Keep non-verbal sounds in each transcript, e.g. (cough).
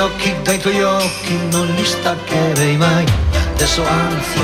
occhi dai tuoi occhi non li staccherei mai.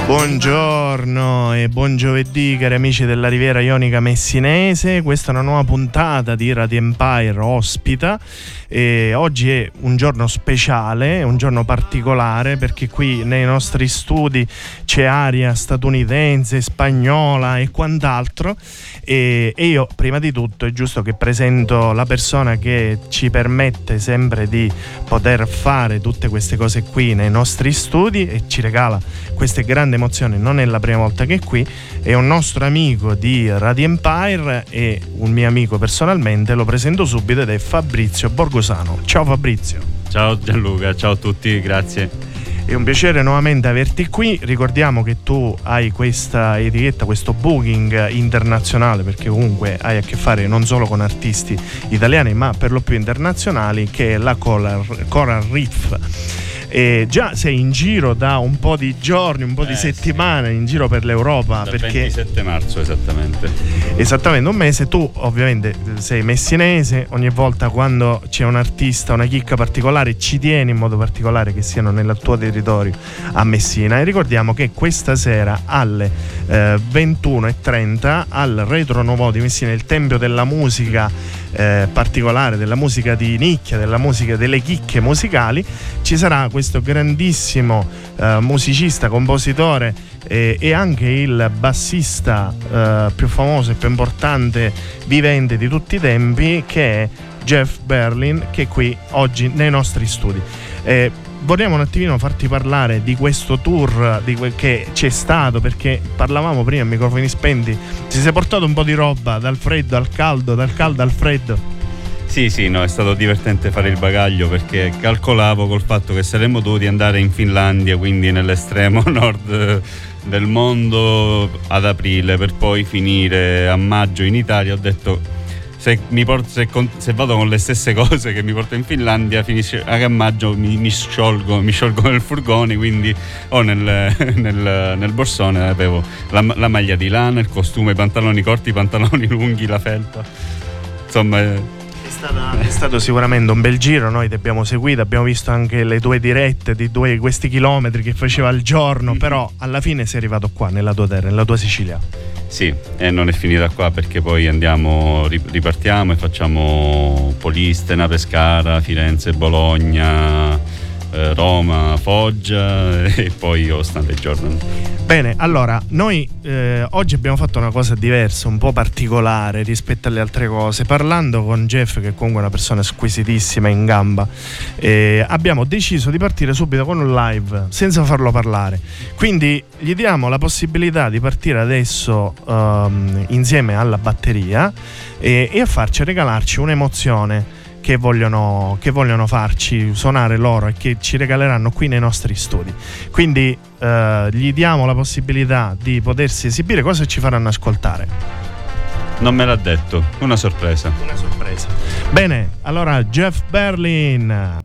Buongiorno e buon giovedì cari amici della Riviera Ionica Messinese, questa è una nuova puntata di Radio Empire ospita e oggi è un giorno speciale, un giorno particolare perché qui nei nostri studi c'è aria statunitense, spagnola e quant'altro. E, e io prima di tutto è giusto che presento la persona che ci permette sempre di poter fare tutte queste cose qui nei nostri studi e ci regala queste grandi emozioni. Non è la prima volta che è qui, è un nostro amico di Radio Empire e un mio amico personalmente, lo presento subito ed è Fabrizio Borgosano. Ciao Fabrizio. Ciao Gianluca, ciao a tutti, grazie. È un piacere nuovamente averti qui. Ricordiamo che tu hai questa etichetta, questo booking internazionale, perché comunque hai a che fare non solo con artisti italiani, ma per lo più internazionali, che è la Coral, Coral Reef. E già sei in giro da un po' di giorni, un po' di Eh, sì. settimane in giro per l'Europa Dal perché 27 marzo esattamente. esattamente un mese tu ovviamente sei messinese ogni volta quando c'è un artista una chicca particolare ci tieni in modo particolare che siano nel tuo territorio a Messina e ricordiamo che questa sera alle eh, 21.30 al Retro Novo di Messina il tempio della musica eh, particolare della musica di nicchia della musica delle chicche musicali ci sarà questo grandissimo eh, musicista compositore e, e anche il bassista eh, più famoso e più importante vivente di tutti i tempi che è Jeff Berlin che è qui oggi nei nostri studi. Eh, vorremmo un attimino farti parlare di questo tour di que- che c'è stato perché parlavamo prima a microfoni spenti, ti sei portato un po' di roba dal freddo al caldo, dal caldo al freddo. Sì, sì, no, è stato divertente fare il bagaglio perché calcolavo col fatto che saremmo dovuti andare in Finlandia, quindi nell'estremo (laughs) nord del mondo ad aprile per poi finire a maggio in Italia. Ho detto se, mi porto- se con- se vado con le stesse cose che mi porto in Finlandia, finisce a maggio mi, mi sciolgo, mi sciolgo nel furgone, quindi ho nel, (laughs) nel- nel borsone avevo la, la maglia di lana, il costume, i pantaloni corti, i pantaloni lunghi, la felpa. Insomma, eh, È, stata- è stato sicuramente un bel giro, noi ti abbiamo seguito, abbiamo visto anche le tue dirette di due, questi chilometri che faceva al giorno, però alla fine sei arrivato qua nella tua terra, nella tua Sicilia. Sì, e non è finita qua perché poi andiamo, ri- ripartiamo e facciamo Polistena, Pescara, Firenze, Bologna, eh, Roma, Foggia (laughs) e poi Ostende Jordan. Bene, allora, noi eh, oggi abbiamo fatto una cosa diversa, un po' particolare rispetto alle altre cose. Parlando con Jeff, che è comunque una persona squisitissima in gamba, eh, abbiamo deciso di partire subito con un live senza farlo parlare. Quindi gli diamo la possibilità di partire adesso ehm, insieme alla batteria e, e a farci regalarci un'emozione che vogliono, che vogliono farci suonare loro e che ci regaleranno qui nei nostri studi. Quindi eh, gli diamo la possibilità di potersi esibire, cosa ci faranno ascoltare? Non me l'ha detto, una sorpresa. Una sorpresa. Bene, allora Jeff Berlin.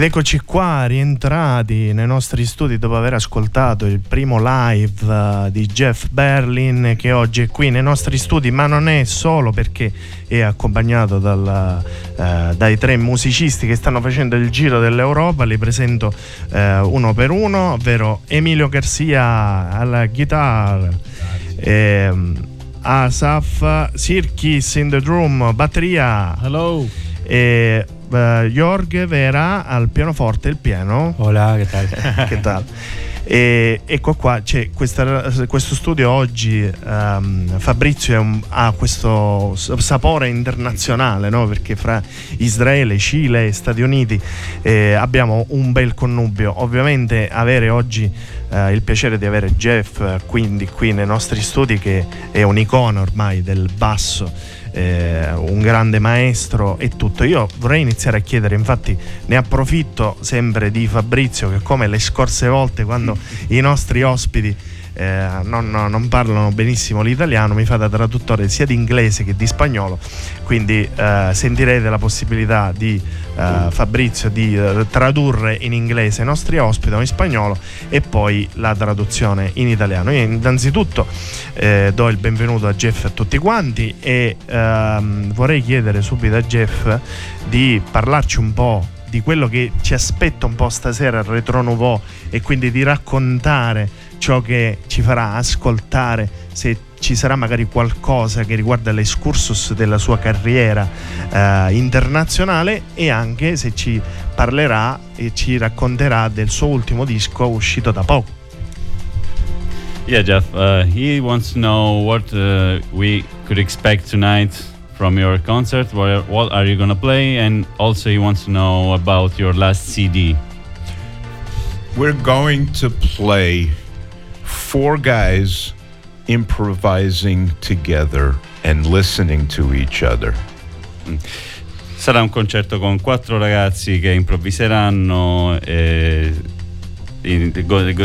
Ed eccoci qua, rientrati nei nostri studi dopo aver ascoltato il primo live uh, di Jeff Berlin che oggi è qui nei nostri studi, ma non è solo perché è accompagnato dal, uh, dai tre musicisti che stanno facendo il giro dell'Europa, li presento uh, uno per uno, ovvero Emilio Garcia alla chitarra, ehm, Asaf Sirkis in the drum, batteria. Hello. E, uh, Jorge Vera al pianoforte il piano. Hola, che tal? (laughs) che tal? E ecco qua, c'è questa, questo studio oggi, um, Fabrizio un, ha questo sapore internazionale, no? perché fra Israele, Cile e Stati Uniti eh, abbiamo un bel connubio. Ovviamente avere oggi eh, il piacere di avere Jeff quindi qui nei nostri studi, che è un'icona ormai del basso eh, un grande maestro e tutto. Io vorrei iniziare a chiedere, infatti ne approfitto sempre di Fabrizio che come le scorse volte quando i nostri ospiti eh, non, non, parlano benissimo l'italiano, mi fa da traduttore sia di inglese che di spagnolo, quindi eh, sentirete la possibilità di eh, Fabrizio di eh, tradurre in inglese i nostri ospiti o in spagnolo e poi la traduzione in italiano. Io innanzitutto eh, do il benvenuto a Jeff e a tutti quanti e ehm, vorrei chiedere subito a Jeff di parlarci un po' di quello che ci aspetta un po' stasera al Retro Nouveau e quindi di raccontare ciò che ci farà ascoltare se ci sarà magari qualcosa che riguarda l'escursus della sua carriera eh, internazionale e anche se ci parlerà e ci racconterà del suo ultimo disco uscito da poco. Yeah, Jeff, uh, he wants to know what uh, we could expect tonight from your concert. What, what are you going to play? And also, he wants to know about your last CD. We're going to play four guys improvising together and listening to each other. Sarà un concerto con quattro ragazzi che improvviseranno e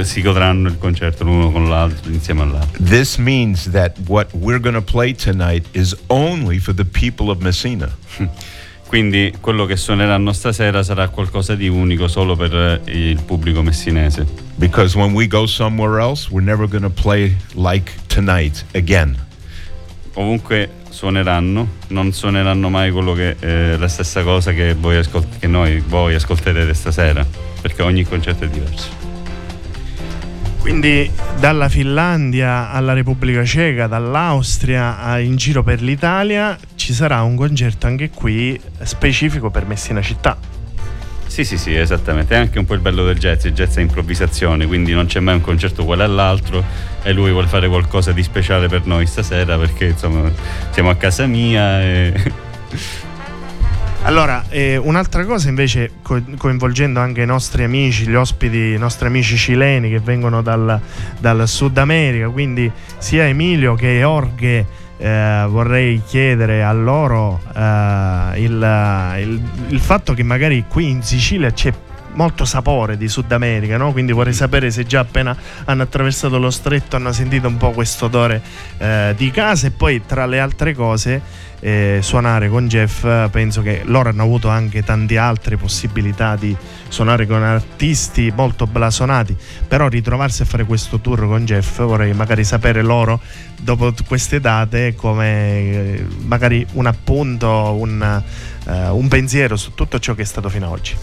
si godranno il concerto l'uno con l'altro insieme all'altro. This means that what we're going to play tonight is only for the people of Messina. (laughs) Quindi quello che suoneranno stasera sarà qualcosa di unico solo per il pubblico messinese. Because when we go somewhere else, we're never going to play like tonight again. Ovunque suoneranno, non suoneranno mai quello che eh, la stessa cosa che, voi ascolt- che noi voi ascolterete stasera, perché ogni concerto è diverso. Quindi dalla Finlandia alla Repubblica Ceca, dall'Austria in giro per l'Italia ci sarà un concerto anche qui specifico per Messina Città. Sì, sì, sì, esattamente. È anche un po' il bello del jazz, il jazz è improvvisazione, quindi non c'è mai un concerto uguale all'altro e lui vuole fare qualcosa di speciale per noi stasera perché insomma siamo a casa mia e (laughs) Allora, eh, un'altra cosa invece co- coinvolgendo anche i nostri amici, gli ospiti, i nostri amici cileni che vengono dal, dal Sud America, quindi sia Emilio che Jorge, eh, vorrei chiedere a loro eh, il, il, il fatto che magari qui in Sicilia c'è molto sapore di Sud America, no? quindi vorrei sapere se già appena hanno attraversato lo stretto hanno sentito un po' questo odore eh, di casa e poi tra le altre cose eh, suonare con Jeff penso che loro hanno avuto anche tante altre possibilità di suonare con artisti molto blasonati. Però ritrovarsi a fare questo tour con Jeff vorrei magari sapere loro dopo queste date come eh, magari un appunto un, uh, un pensiero su tutto ciò che è stato fino ad oggi.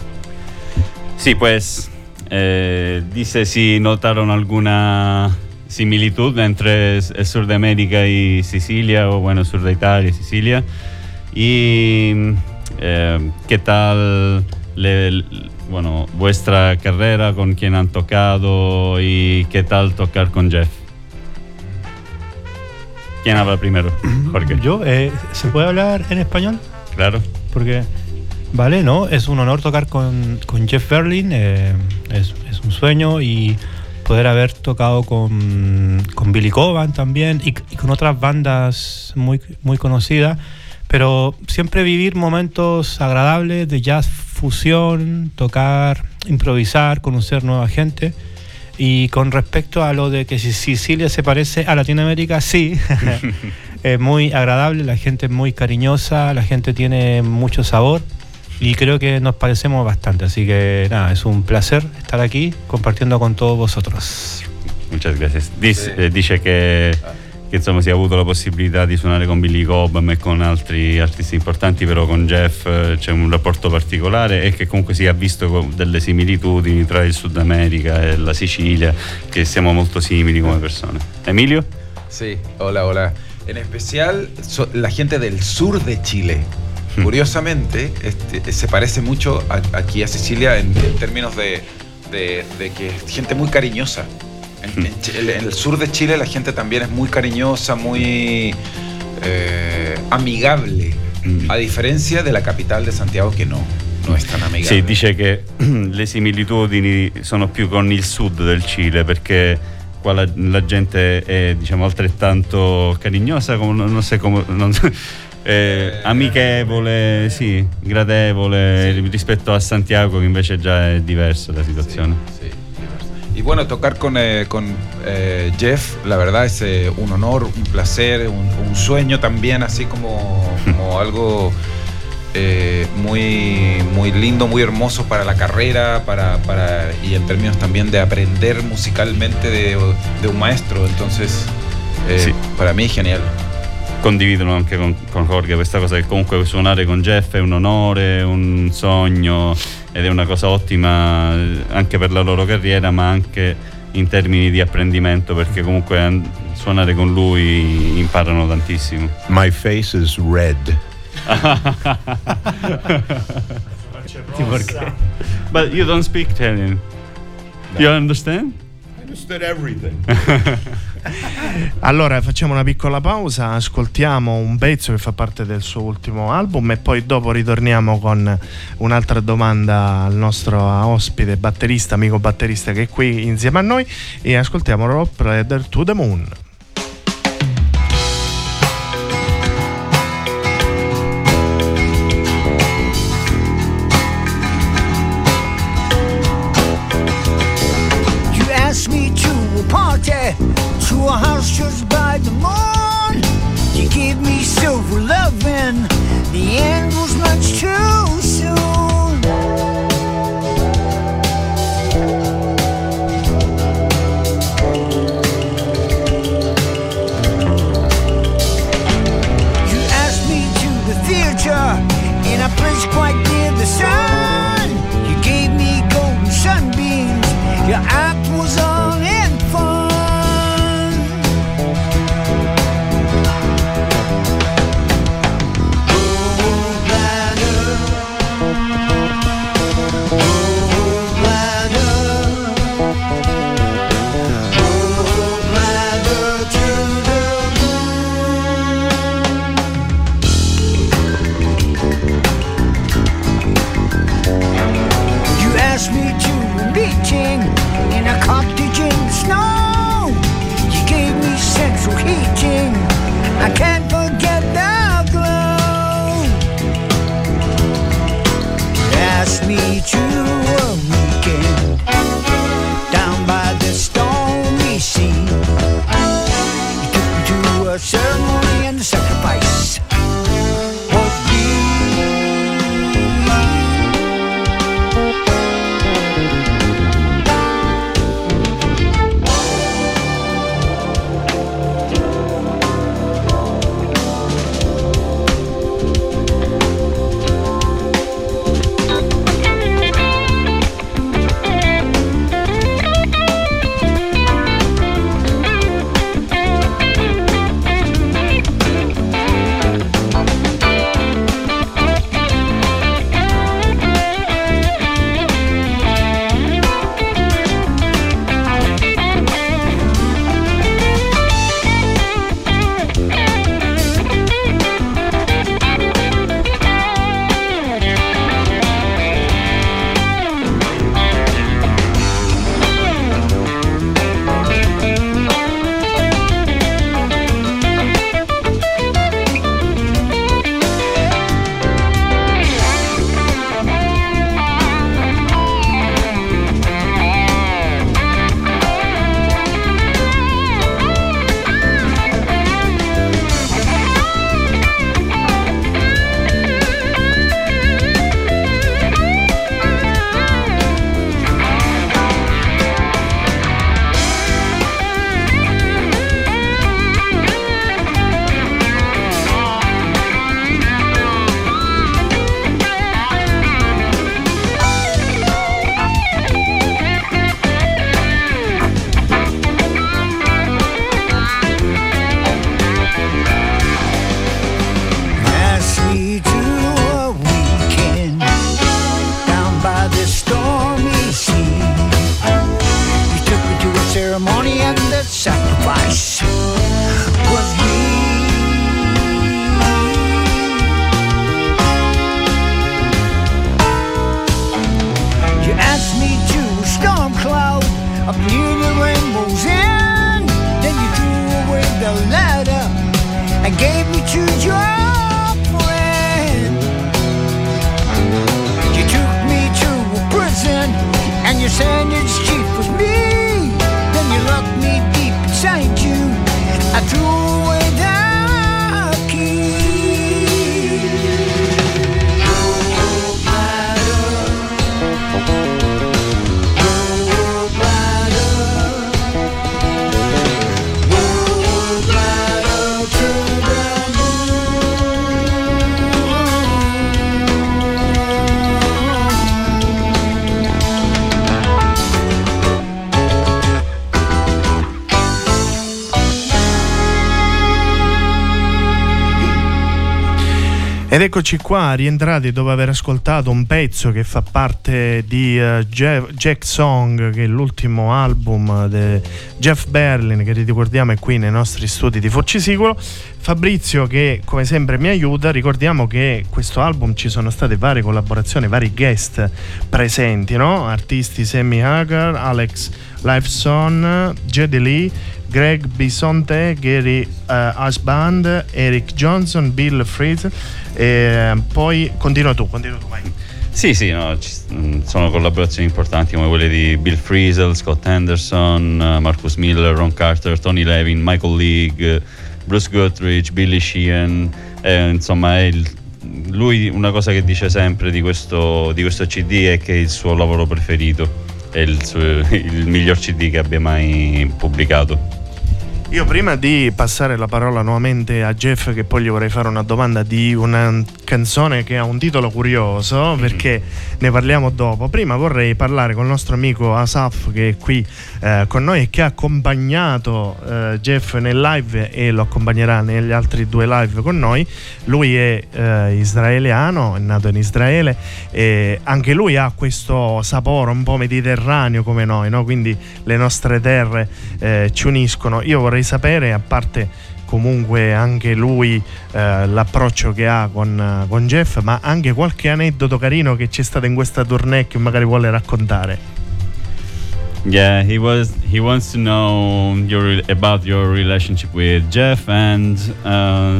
Sí, pues eh, dice si notaron alguna similitud entre el sur de América y Sicilia, o bueno, sur de Italia y Sicilia. Y eh, qué tal le, bueno, vuestra carrera, con quién han tocado y qué tal tocar con Jeff. ¿Quién habla primero? (clears throat) Jorge. Yo, eh, ¿se puede hablar en español? Claro. Porque Vale, no, es un honor tocar con, con Jeff Berlin, eh, es, es, un sueño y poder haber tocado con, con Billy Coban también y, y, con otras bandas muy, muy conocidas, pero siempre vivir momentos agradables de jazz fusión, tocar, improvisar, conocer nueva gente. Y con respecto a lo de que si Sicilia se parece a Latinoamérica, sí. (laughs) (laughs) es muy agradable, la gente es muy cariñosa, la gente tiene mucho sabor y creo que nos parecemos bastante. Así que nada, es un placer estar aquí compartiendo con todos vosotros. Muchas gracias. Dice, eh, dice che, che, insomma si è avuto la possibilità di suonare con Billy Cobham e con altri artisti importanti, però con Jeff eh, c'è un rapporto particolare e che comunque si è visto delle similitudini tra il Sud America e la Sicilia, che siamo molto simili come persone. Emilio? Sì, hola, hola. En especial so, la gente del sur de Chile. Curiosamente, este, se parece mucho a, aquí a Sicilia en, en términos de, de, de, que es gente muy cariñosa. En, en, Chile, en, el sur de Chile la gente también es muy cariñosa, muy eh, amigable, a differenza della capitale di Santiago che no, non è tan amigabile. Sì, dice che (clears throat) le similitudini sono più con il sud del Cile perché qua la, la gente è diciamo altrettanto carignosa, come, non so come... Non so, (laughs) eh, amichevole, sì, gradevole sì. rispetto a Santiago che invece già è diversa la situazione. Sì, sì, y bueno, tocar con, eh, con eh, Jeff, la verdad es eh, un honor, un placer, un, un sueño también, así como, como (laughs) algo eh, muy, muy lindo, muy hermoso para la carrera para, para, y en términos también de aprender musicalmente de, de un maestro. Entonces, para mí genial. condividono anche con, con Jorge questa cosa che comunque suonare con Jeff è un onore, un sogno ed è una cosa ottima anche per la loro carriera ma anche in termini di apprendimento perché comunque suonare con lui imparano tantissimo. My face is red. But you don't speak Italian. No. You understand? I understood everything. (laughs) allora facciamo una piccola pausa, ascoltiamo un pezzo che fa parte del suo ultimo album e poi dopo ritorniamo con un'altra domanda al nostro ospite batterista, amico batterista che è qui insieme a noi e ascoltiamo Rob Prader to the Moon. Eccoci qua, rientrati dopo aver ascoltato un pezzo che fa parte di uh, Jeff, Jack Song, che è l'ultimo album di Jeff Berlin, che ricordiamo è qui nei nostri studi di Forcisicolo. Fabrizio che come sempre mi aiuta, ricordiamo che questo album ci sono state varie collaborazioni, vari guest presenti, no? Artisti Sammy Hagar, Alex Lifeson, Jedi Lee, Greg Bisonte, Gary uh, Husband, Eric Johnson, Bill Fritz e poi continua tu, continua tu, vai. Sì, sì, no, ci, mm, sono collaborazioni importanti come quelle di Bill Friesel, Scott Henderson, uh, Marcus Miller, Ron Carter, Tony Levin, Michael League, Bruce Guthridge, Billy Sheehan, eh, insomma il, lui una cosa che dice sempre di questo, di questo CD è che è il suo lavoro preferito, è il, suo, (laughs) il miglior CD che abbia mai pubblicato. Io prima di passare la parola nuovamente a Jeff, che poi gli vorrei fare una domanda di una canzone che ha un titolo curioso, mm-hmm. perché ne parliamo dopo. Prima vorrei parlare con il nostro amico Asaf, che è qui eh, con noi e che ha accompagnato eh, Jeff nel live e lo accompagnerà negli altri due live con noi. Lui è eh, israeliano, è nato in Israele e anche lui ha questo sapore un po' mediterraneo come noi, no? quindi le nostre terre eh, ci uniscono. Io vorrei sapere, a parte comunque anche lui eh, l'approccio che ha con, con, Jeff, ma anche qualche aneddoto carino che c'è stato in questa tournée che magari vuole raccontare. Yeah, he was. He wants to know your about your relationship with Jeff and uh,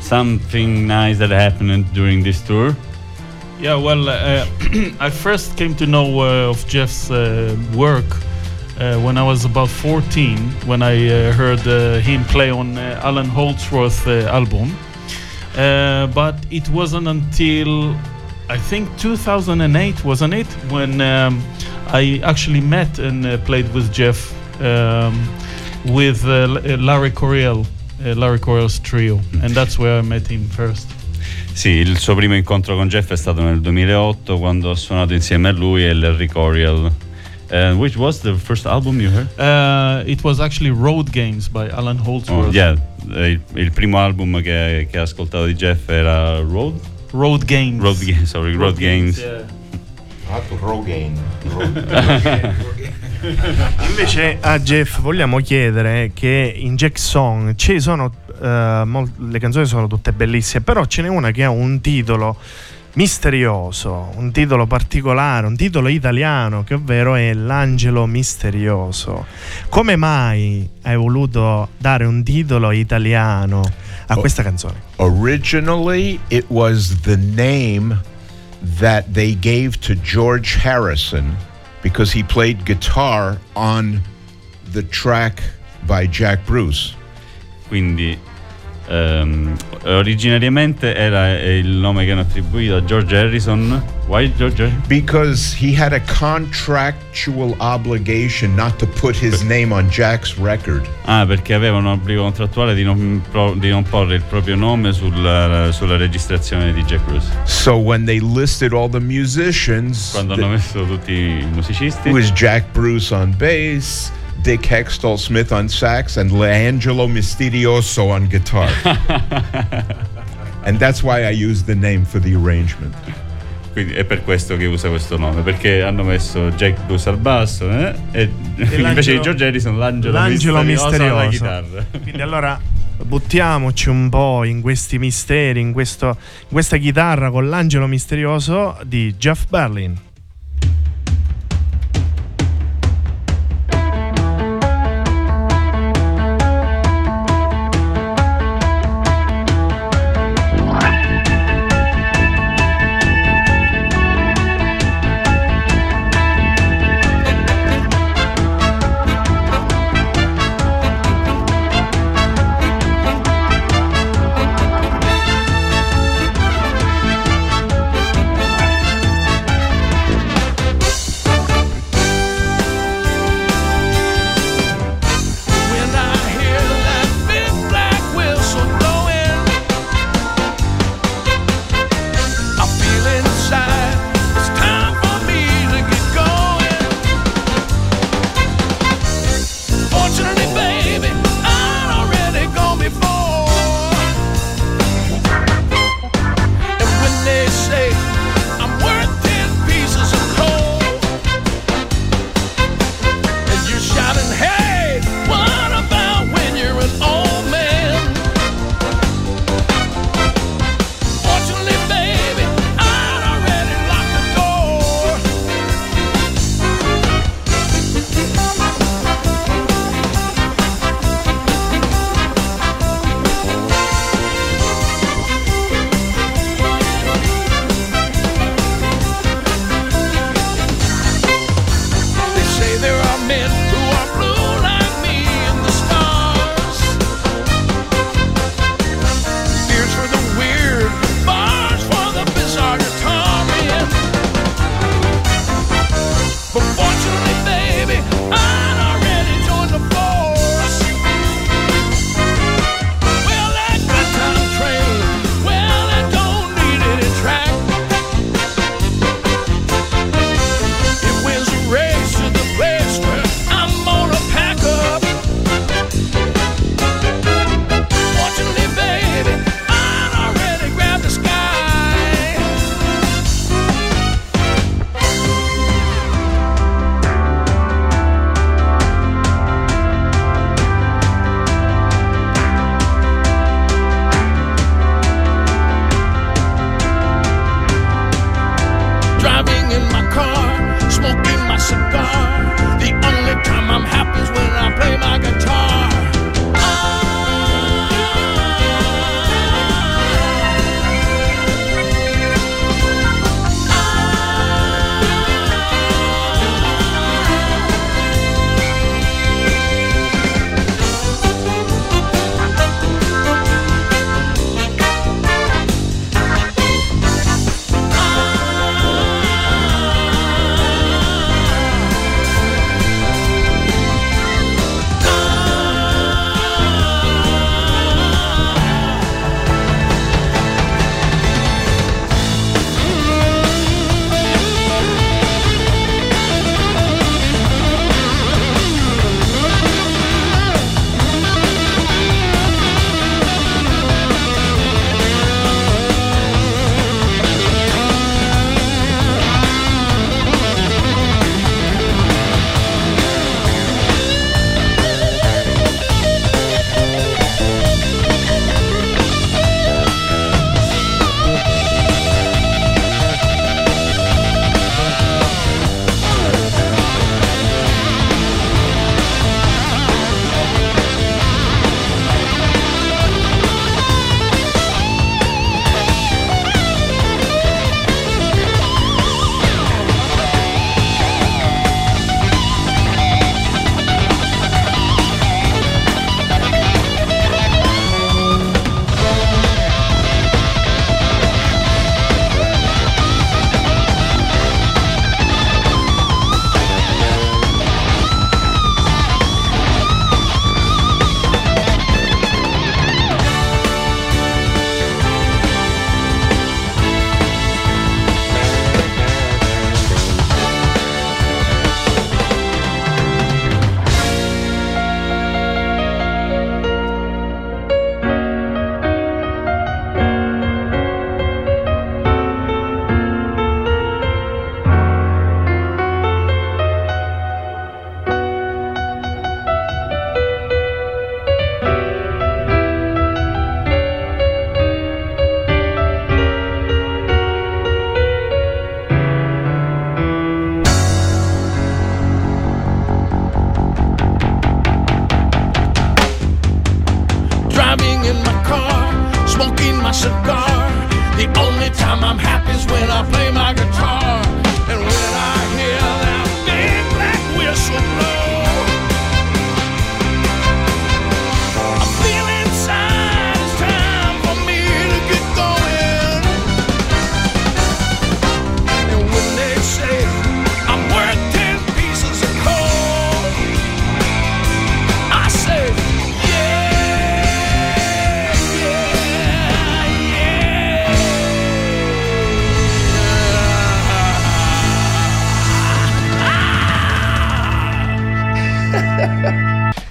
something nice that happened during this tour. Yeah, well, uh, (clears throat) I first came to know uh, of Jeff's uh, work uh, when I was about 14 when I uh, heard uh, him play on uh, Alan Holdsworth uh, album. But it wasn't until I think 2008, wasn't it, when um, I actually met and played with Jeff um, with Larry Coryell, Larry Coryell's trio, and that's where I met him first. Sì, il suo primo incontro con Jeff è stato nel 2008 quando ho suonato insieme a lui e Larry Coryell Uh, which was the first album you heard? Uh, it was actually Road Games by Alan Holdsworth. Oh, yeah, il, il, primo album che, che ho ascoltato di Jeff era Road? Road Games. Road Games, (laughs) sorry, Road, Road Games. Yeah. Rogaine. (laughs) Invece a Jeff vogliamo chiedere che in Jack Song ci sono uh, mol- le canzoni sono tutte bellissime, però ce n'è una che ha un titolo misterioso, un titolo particolare, un titolo italiano che ovvero è L'angelo misterioso. Come mai hai voluto dare un titolo italiano a questa canzone? Originally it was the name that they gave to George Harrison because he played guitar on the track by Jack Bruce. Quindi Um, originariamente era il nome che hanno attribuito a George Harrison. Why George Harrison? Because he had a contractual obligation not to put his name on Jack's record. Ah, perché aveva un obbligo contrattuale di non, di non porre il proprio nome sulla, sulla, registrazione di Jack Bruce. So when they listed all the musicians, quando hanno messo tutti i musicisti, was Jack Bruce on bass. Dick Hextall Smith on sax and Leangelo Misterioso on guitar. (laughs) and that's why I used the name for the arrangement. Quindi è per questo che usa questo nome, perché hanno messo Jack Bruce al basso eh? e, e (laughs) invece di George Harrison l'angelo, l'angelo misterioso, alla chitarra. Quindi allora buttiamoci un po' in questi misteri, in, questo, in questa chitarra con l'angelo misterioso di Jeff Berlin.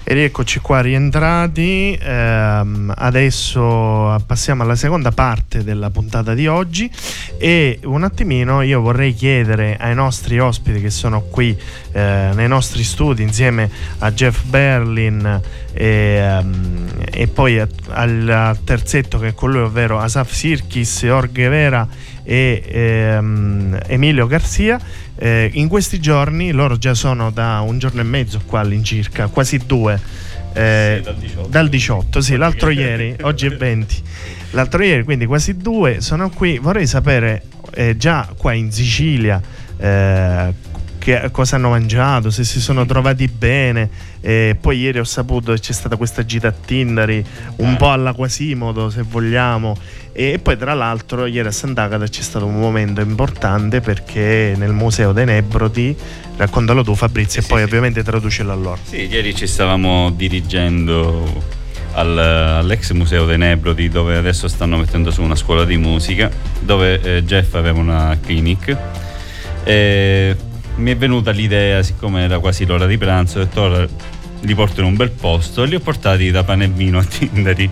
E rieccoci qua rientrati. Ehm, adesso passiamo alla seconda parte della puntata di oggi. E un attimino io vorrei chiedere ai nostri ospiti che sono qui eh, nei nostri studi insieme a Jeff Berlin e, ehm, e poi a- al terzetto che è con lui, ovvero Asaf Sirkis, Jorge Vera e ehm, Emilio Garzia. Eh, in questi giorni, loro già sono da un giorno e mezzo qua all'incirca, quasi due. eh, Sì, dal 18. dal 18, sì, l'altro ieri, oggi è 20. L'altro ieri, quindi quasi due, sono qui. Vorrei sapere eh, già qua in Sicilia eh, che, cosa hanno mangiato, se si sono trovati bene. Eh, poi ieri ho saputo che c'è stata questa gita a Tindari, un po' alla Quasimodo se vogliamo. E poi tra l'altro ieri a Sant'Agata c'è stato un momento importante perché nel museo dei Nebrodi, raccontalo tu Fabrizio e poi ovviamente traducilo a loro. Sì, ieri ci stavamo dirigendo al- all'ex museo dei Nebrodi dove adesso stanno mettendo su una scuola di musica dove eh, Jeff aveva una clinic e mi è venuta l'idea siccome era quasi l'ora di pranzo ho detto ora li porto in un bel posto e li ho portati da pane e vino a Tindari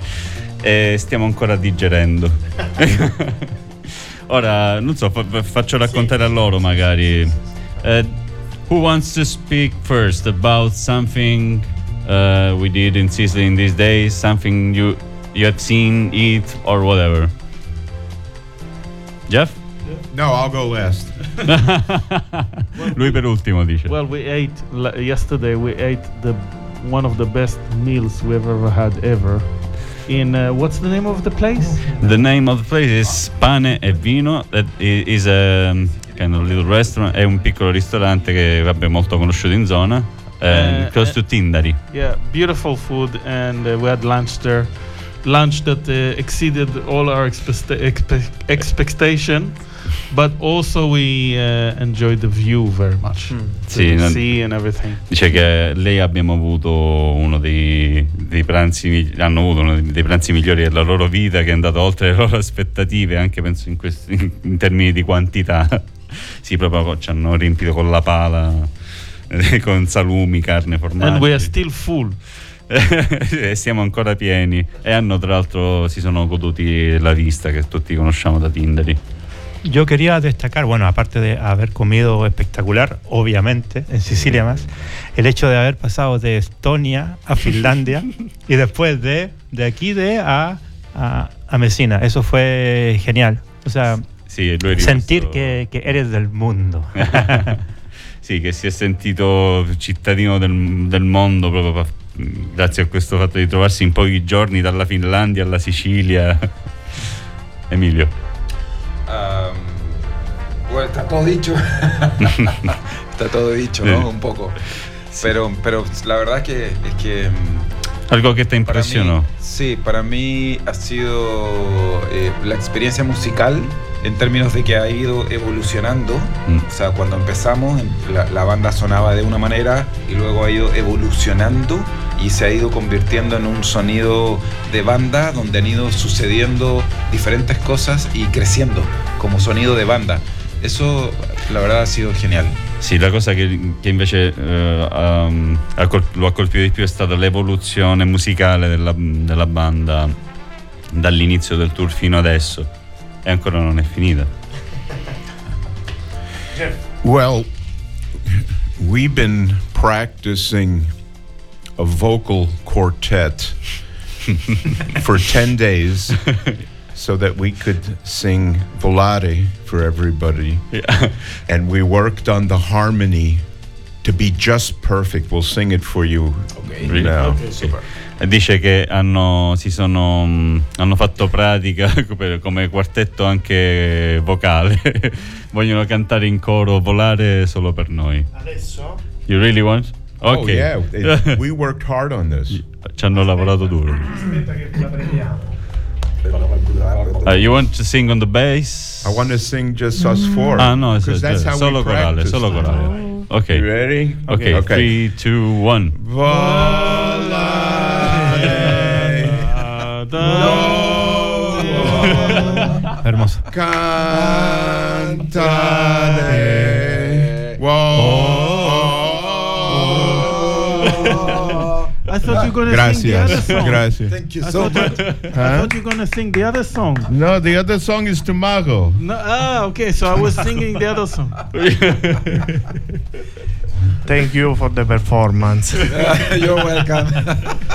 e stiamo ancora digerendo (laughs) ora non so fa- faccio raccontare a loro magari Eh, who wants to speak first about something uh, we did in Sicily in these days, something you you have seen, eat, or whatever? Jeff? No, I'll go last. (laughs) Lui per ultimo dice. Well, we ate yesterday. We ate the one of the best meals we've ever had ever. In uh, what's the name of the place? the name of the place is Pane e Vino. That is a um, kind of little restaurant. È un piccolo ristorante che vabbè molto conosciuto in zona. uh, Eh, close eh. to Tindari. Yeah, beautiful food, and uh, we had lunch there. Lunch that uh, exceeded all our expect- expe- expectation, but also we uh, enjoyed the view very much. To Sì, the non- sea and everything. Dice che lei abbiamo avuto uno dei, dei pranzi, hanno avuto uno dei pranzi migliori della loro vita, che è andato oltre le loro aspettative, anche penso in, questi- in- in termini di quantità. (laughs) sì, proprio ci hanno riempito con la pala, eh, con salumi, carne, formaggio. And we are still full. (laughs) e siamo ancora pieni. E hanno tra l'altro si sono goduti la vista che tutti conosciamo da Tindari. Yo quería destacar, bueno, aparte de haber comido espectacular, obviamente, en Sicilia más, el hecho de haber pasado de Estonia a (laughs) Finlandia y después de, de aquí de a, a, a Messina. Eso fue genial. O sea, Sì, è sentir que, que eres del mundo. (laughs) sì, che si è sentito cittadino del, del mondo proprio grazie a questo fatto di trovarsi in pochi giorni dalla Finlandia alla Sicilia. (laughs) Emilio. Am, bueno, está todo dicho. (laughs) está todo dicho, ¿no? Un poco. Pero, pero la verdad que es que Algo che ti para mí, sí, para mí ha sido eh, la experiencia musical en términos de que ha ido evolucionando. Mm. O sea, cuando empezamos, em- la, la banda sonaba de una manera y luego ha ido evolucionando y se ha ido convirtiendo en un sonido de banda donde han ido sucediendo diferentes cosas y creciendo como sonido de banda. Eso, la verdad, ha sido genial. Sì, la cosa che, che invece eh, ha- ha col- lo ha colpito di più è stata l'evoluzione musicale della, della banda dall'inizio del tour fino adesso. E ancora non è finita. Well, we've been practicing a vocal quartet for 10 days (laughs) so that we could sing Volare for everybody. Yeah. And we worked on the harmony to be just perfect. We'll sing it for you Ok. now. Ok, super. Dice che hanno, si sono, hanno fatto pratica (laughs) come quartetto anche vocale. (laughs) Vogliono cantare in coro, volare solo per noi. Adesso? You really want? Ok. Oh yeah, (laughs) we worked hard on this. Ci hanno lavorato duro. Aspetta che la prendiamo. Uh, you want to sing on the bass? I want to sing just us four. Ah no, it's 'cause that's how solo we corale, solo corale. Ok. You ready? Ok, 3, 2, 1. Volare, (laughs) Hermoso. cantare. Whoa. I thought you were gonna sing the other song. (laughs) gracias. Thank you I so thought, much. I thought you were gonna sing the other song. No, the other song is Tomago. No, ah, okay. So I was singing the other song. (laughs) Thank you for the performance. (laughs) You're welcome. (laughs)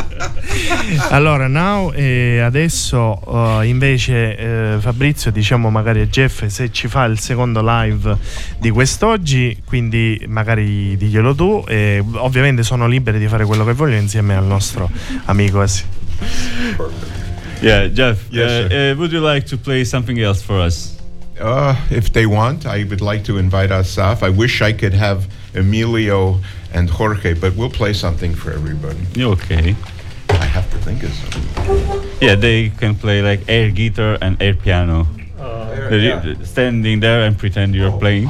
Allora, now e adesso uh, invece eh, Fabrizio, diciamo magari a Jeff se ci fa il secondo live di quest'oggi, quindi magari diglielo tu e ovviamente sono liberi di fare quello che vogliono insieme al nostro amico Asi. Yeah, Jeff, Yes, uh, sir. uh, would you like to play something else for us? Uh, if they want, I would like to invite Asaf. I wish I could have Emilio and Jorge, but we'll play something for everybody. Okay? I have to think of something. Yeah, they can play like air guitar and air piano. yeah. Uh, Standing there and pretend you're playing.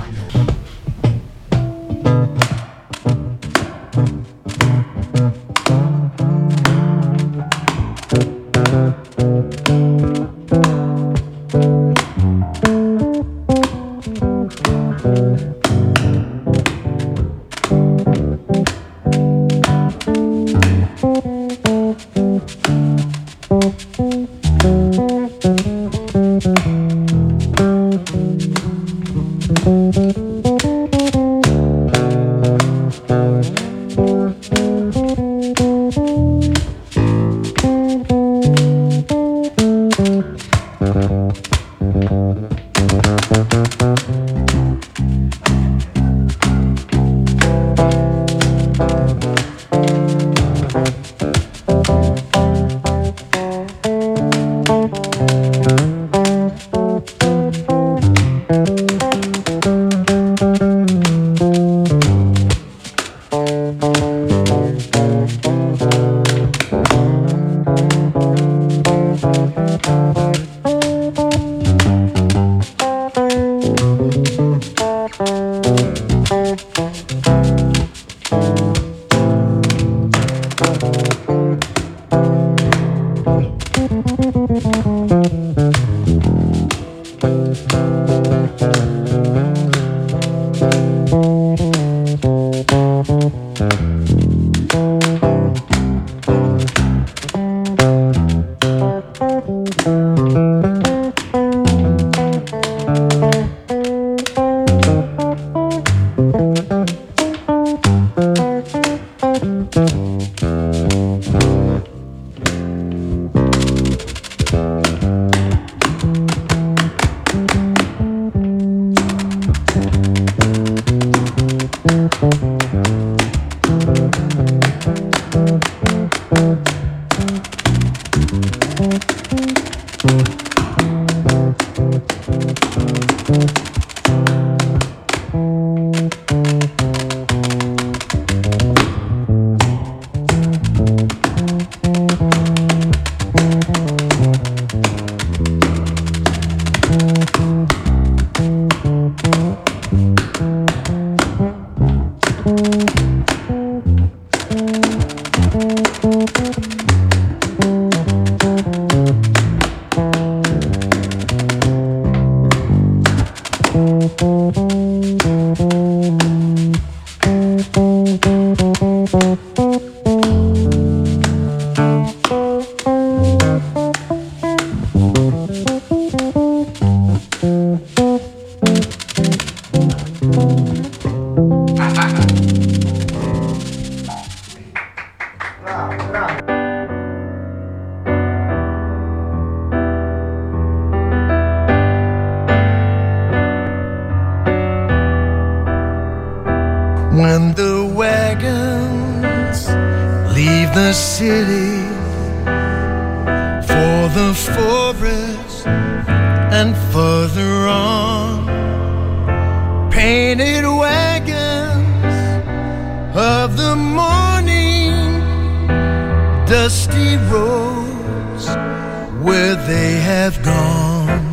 gone.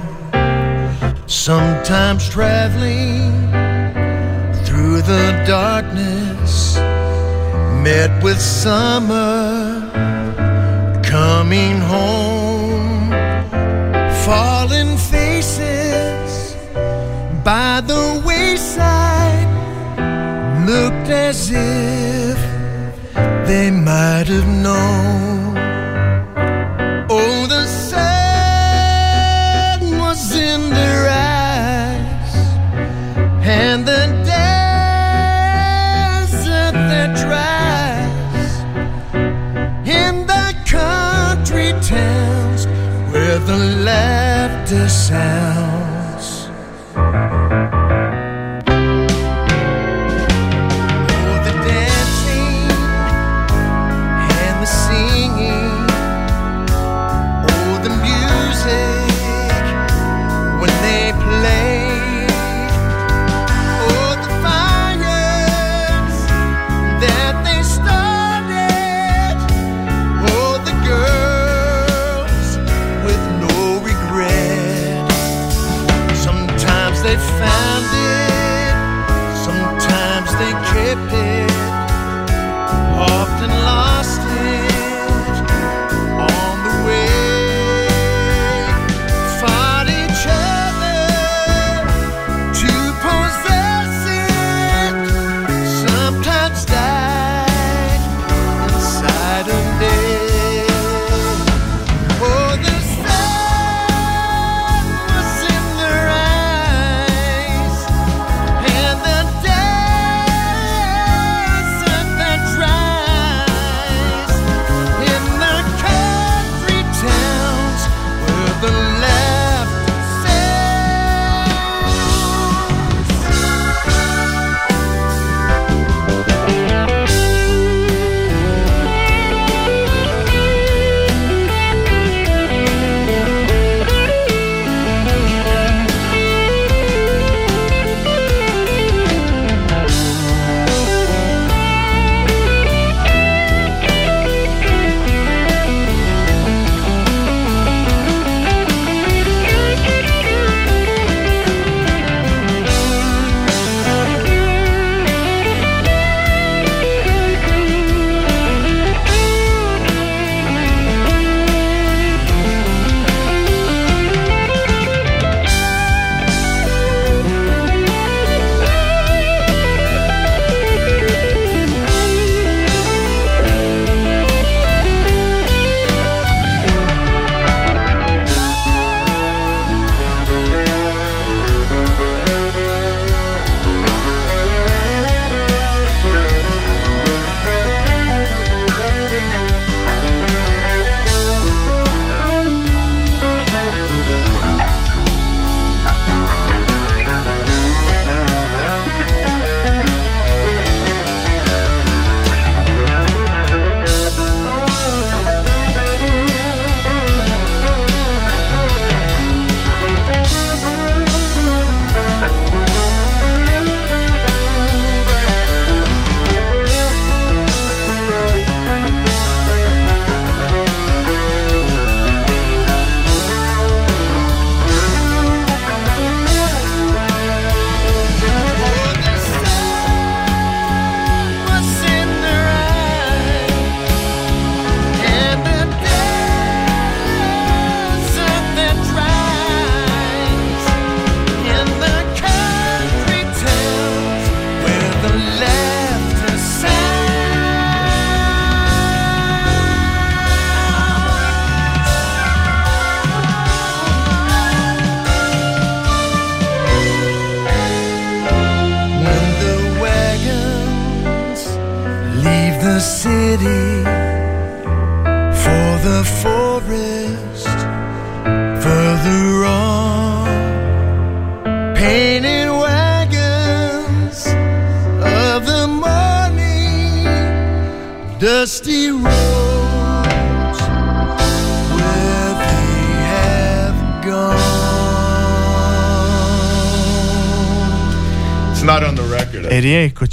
Sometimes traveling through the darkness, met with summer coming home, fallen faces by the wayside looked as if they might have known. The sound.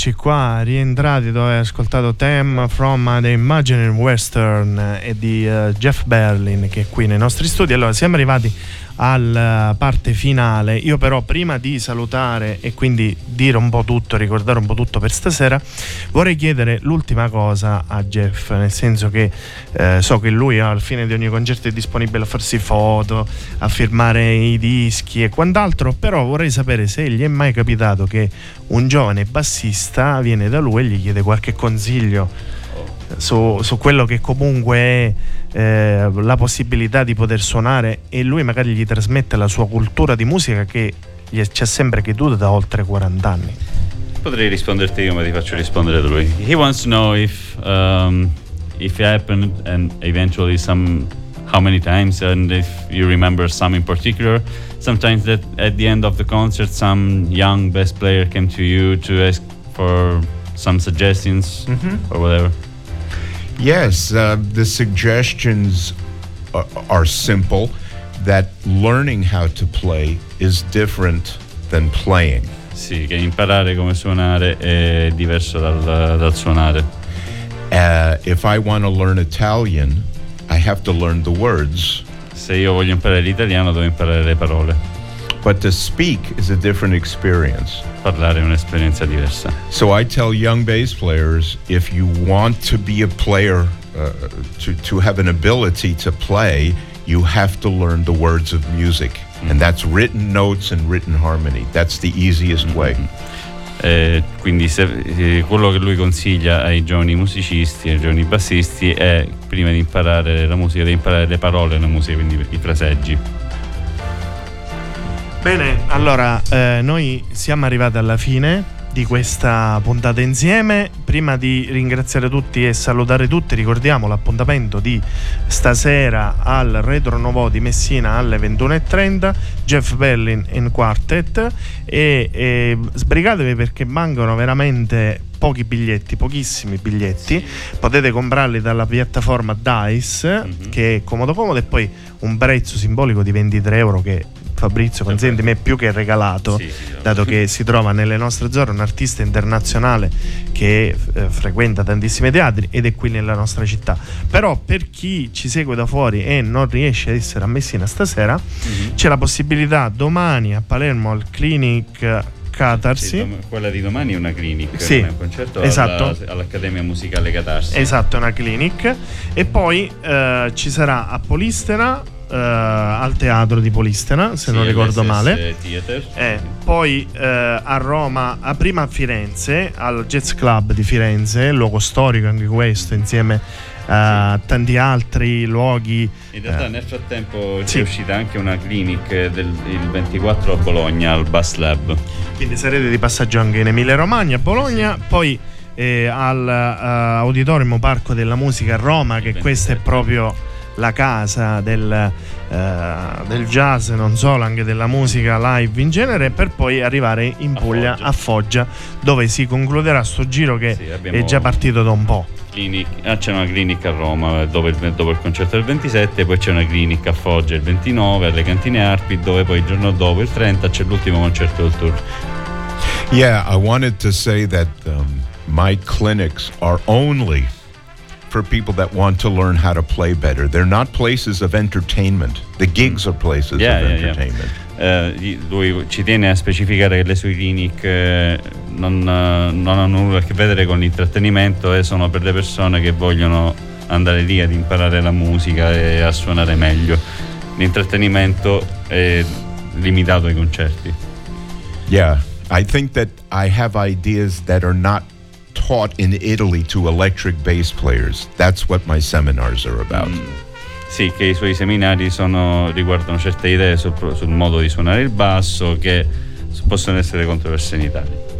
Rieccoci qua, rientrati dove hai ascoltato Them from the Imaginary Western e di eh, Jeff Berlin che è qui nei nostri studi. Allora, siamo arrivati alla parte finale. Io però prima di salutare e quindi dire un po' tutto, ricordare un po' tutto per stasera, vorrei chiedere l'ultima cosa a Jeff, nel senso che eh, so che lui al fine di ogni concerto è disponibile a farsi foto, a firmare i dischi e quant'altro, però vorrei sapere se gli è mai capitato che un giovane bassista viene da lui e gli chiede qualche consiglio su, su quello che comunque è eh, la possibilità di poter suonare e lui magari gli trasmette la sua cultura di musica che gli è- ci ha sempre creduto da oltre 40 anni. Potrei risponderti io, ma ti faccio rispondere da lui. He wants to know if um, if it happened and eventually some how many times and if you remember some in particular. Sometimes that at the end of the concert some young bass player came to you to ask for some suggestions or whatever. Yes, uh, the suggestions are, are simple that learning how to play is different than playing. Sì, che imparare come suonare è diverso dal, dal suonare. Uh, if I want to learn Italian, I have to learn the words, Se io voglio imparare l'italiano devo imparare le parole. But to speak is a different experience. Parlare è un'esperienza diversa. So I tell young bass players if you want to be a player, uh, to, to have an ability to play, you have to learn the words of music. And that's written notes and written harmony. That's the easiest way. Eh, quindi se- eh, quello che lui consiglia ai giovani musicisti, ai giovani bassisti è prima di imparare la musica, di imparare le parole della musica, quindi i fraseggi. Bene, allora eh, noi siamo arrivati alla fine di questa puntata insieme. Prima di ringraziare tutti e salutare tutti, ricordiamo l'appuntamento di stasera al Retro Novo di Messina alle 21.30, Jeff Berlin in quartet e, e sbrigatevi perché mancano veramente pochi biglietti, pochissimi biglietti. Potete comprarli dalla piattaforma Dice che è comodo comodo e poi un prezzo simbolico di 23 euro che Fabrizio consentimi è più che regalato Sì, sì, dato che si trova nelle nostre zone un artista internazionale che eh, frequenta tantissimi teatri ed è qui nella nostra città. Però per chi ci segue da fuori e non riesce ad essere a Messina stasera, Mhm. c'è la possibilità domani a Palermo al Clinic Catarsi. Sì, quella di domani è una clinic, Sì, è un concerto esatto. alla- all'Accademia Musicale Catarsi. Esatto, è una clinic. E poi eh, ci sarà a Polistena, eh, al teatro di Polistena, se Sì, non ricordo all'SS male. Eh, poi eh, a Roma, a prima a Firenze, al Jazz Club di Firenze, luogo storico anche questo, insieme a tanti altri luoghi. In realtà eh, nel frattempo sì. c'è uscita anche una clinic del, il 24 a Bologna al Bass Lab. quindi sarete di passaggio anche in Emilia Romagna, a Bologna, poi eh, al eh, Auditorium Parco della Musica a Roma, che Il questa è 27. proprio la casa del, eh, del jazz, non solo, anche della musica live in genere, per poi arrivare in A Puglia, Foggia. a Foggia, dove si concluderà sto giro che Sì, è già partito da un po'. Clinic- ah, c'è una clinic a Roma dove il- dopo il concerto del 27, poi c'è una clinic a Foggia il 29 alle cantine Arpi, dove poi il giorno dopo, il 30, c'è l'ultimo concerto del tour. Yeah, I wanted to say that um, my clinics are only for people that want to learn how to play better. They're not places of entertainment. The gigs are places Yeah, of yeah, yeah. entertainment. Eh, gli- lui ci tiene a specificare che le sue clinic eh, non, eh, non hanno nulla a che vedere con l'intrattenimento e sono per le persone che vogliono andare lì ad imparare la musica e a suonare meglio. L'intrattenimento è limitato ai concerti. Yeah, I think that I have ideas that are not taught in Italy to electric bass players. That's what my seminars are about. Sì, che i suoi seminari sono- riguardano certe idee sul, sul modo di suonare il basso che possono essere controverse in Italia.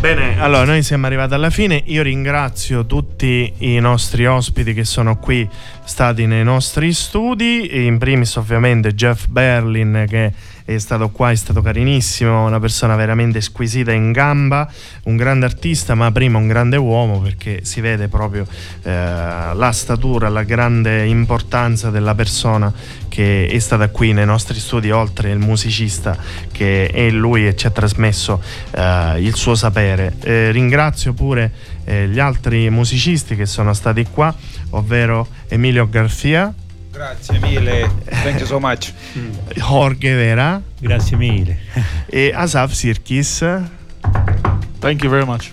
Bene, allora noi siamo arrivati alla fine. Io ringrazio tutti i nostri ospiti che sono qui stati nei nostri studi. In primis, ovviamente, Jeff Berlin, che è stato qua, è stato carinissimo, una persona veramente squisita in gamba, un grande artista, ma prima un grande uomo perché si vede proprio eh, la statura, la grande importanza della persona che è stata qui nei nostri studi, oltre il musicista che è lui e ci ha trasmesso eh, il suo sapere. Eh, ringrazio pure eh, gli altri musicisti che sono stati qua, ovvero Emilio Garcia, Grazie mille. Thank you so much. Jorge Vera Grazie mille. e Asaf Sirkis. Thank you very much.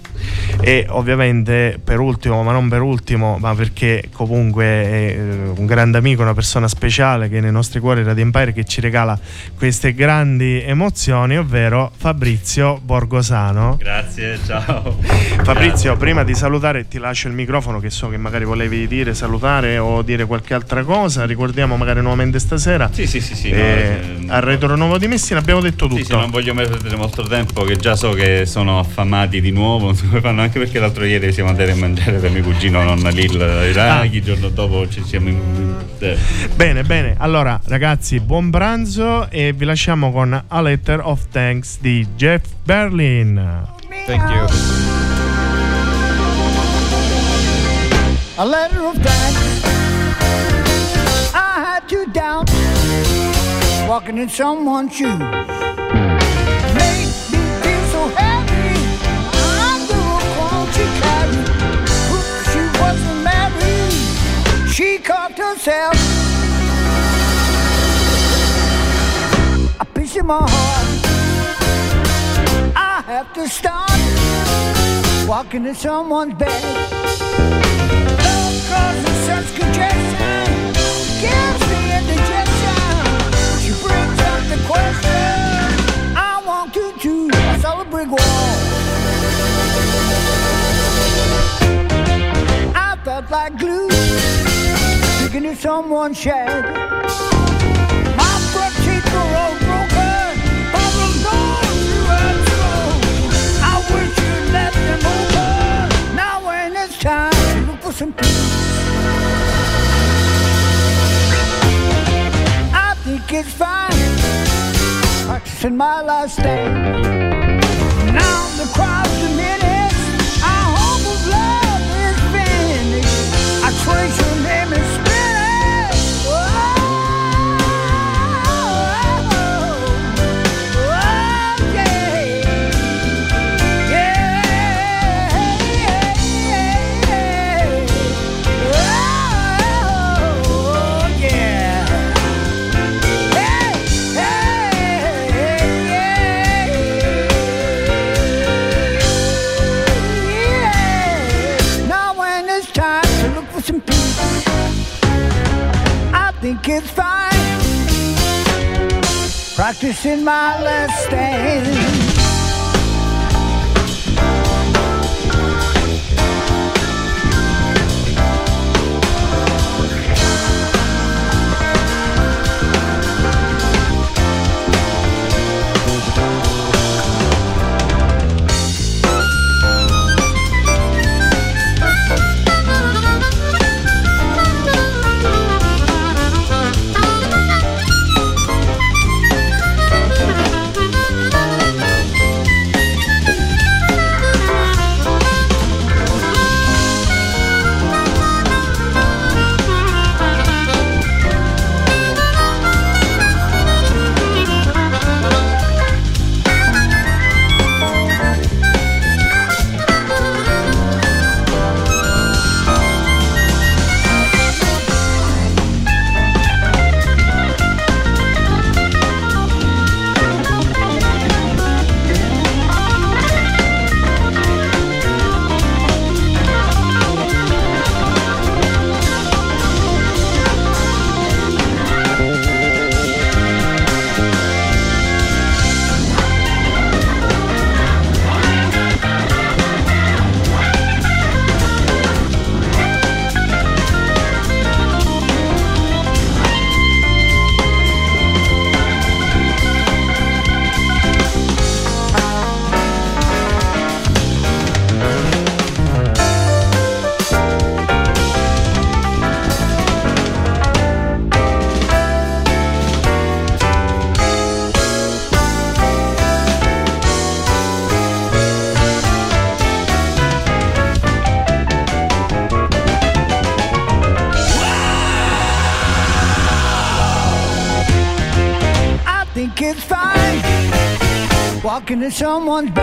E ovviamente per ultimo, ma non per ultimo, ma perché comunque è eh, un grande amico, una persona speciale che nei nostri cuori Radio Empire che ci regala queste grandi emozioni, ovvero Fabrizio Borgosano. Grazie, ciao. Fabrizio, prima di salutare ti lascio il microfono che so che magari volevi dire, salutare o dire qualche altra cosa. Ricordiamo magari nuovamente stasera. Sì, sì, sì, sì. no, eh, eh, al Retro Nuovo di Messina abbiamo detto tutto. Sì, sì, non voglio perdere molto tempo, che già so che sono affamati di nuovo, (laughs) fanno, anche perché l'altro ieri siamo andati a mangiare da mio cugino nonna Lil raghi, il giorno dopo ci siamo in... eh. Bene, bene. Allora, ragazzi, buon pranzo e vi lasciamo con A Letter of Thanks di Jeff Berlin. Thank you. a letter of thanks. I had you down, walking in someone's shoes. She caught herself. A piece of my heart. I have to start walking in someone's bed. Love causes such congestion, gives me indigestion. She brings up the question. I want to do a solid brick wall. Someone's shed. My front all broken, you had. I wish you them. Now when it's time look for some peace. I think it's fine, practicing my last stand. Now the crowd's diminished, our hope of love is finished. I trace your name think it's fine practicing my last stand. Someone's bed. Now my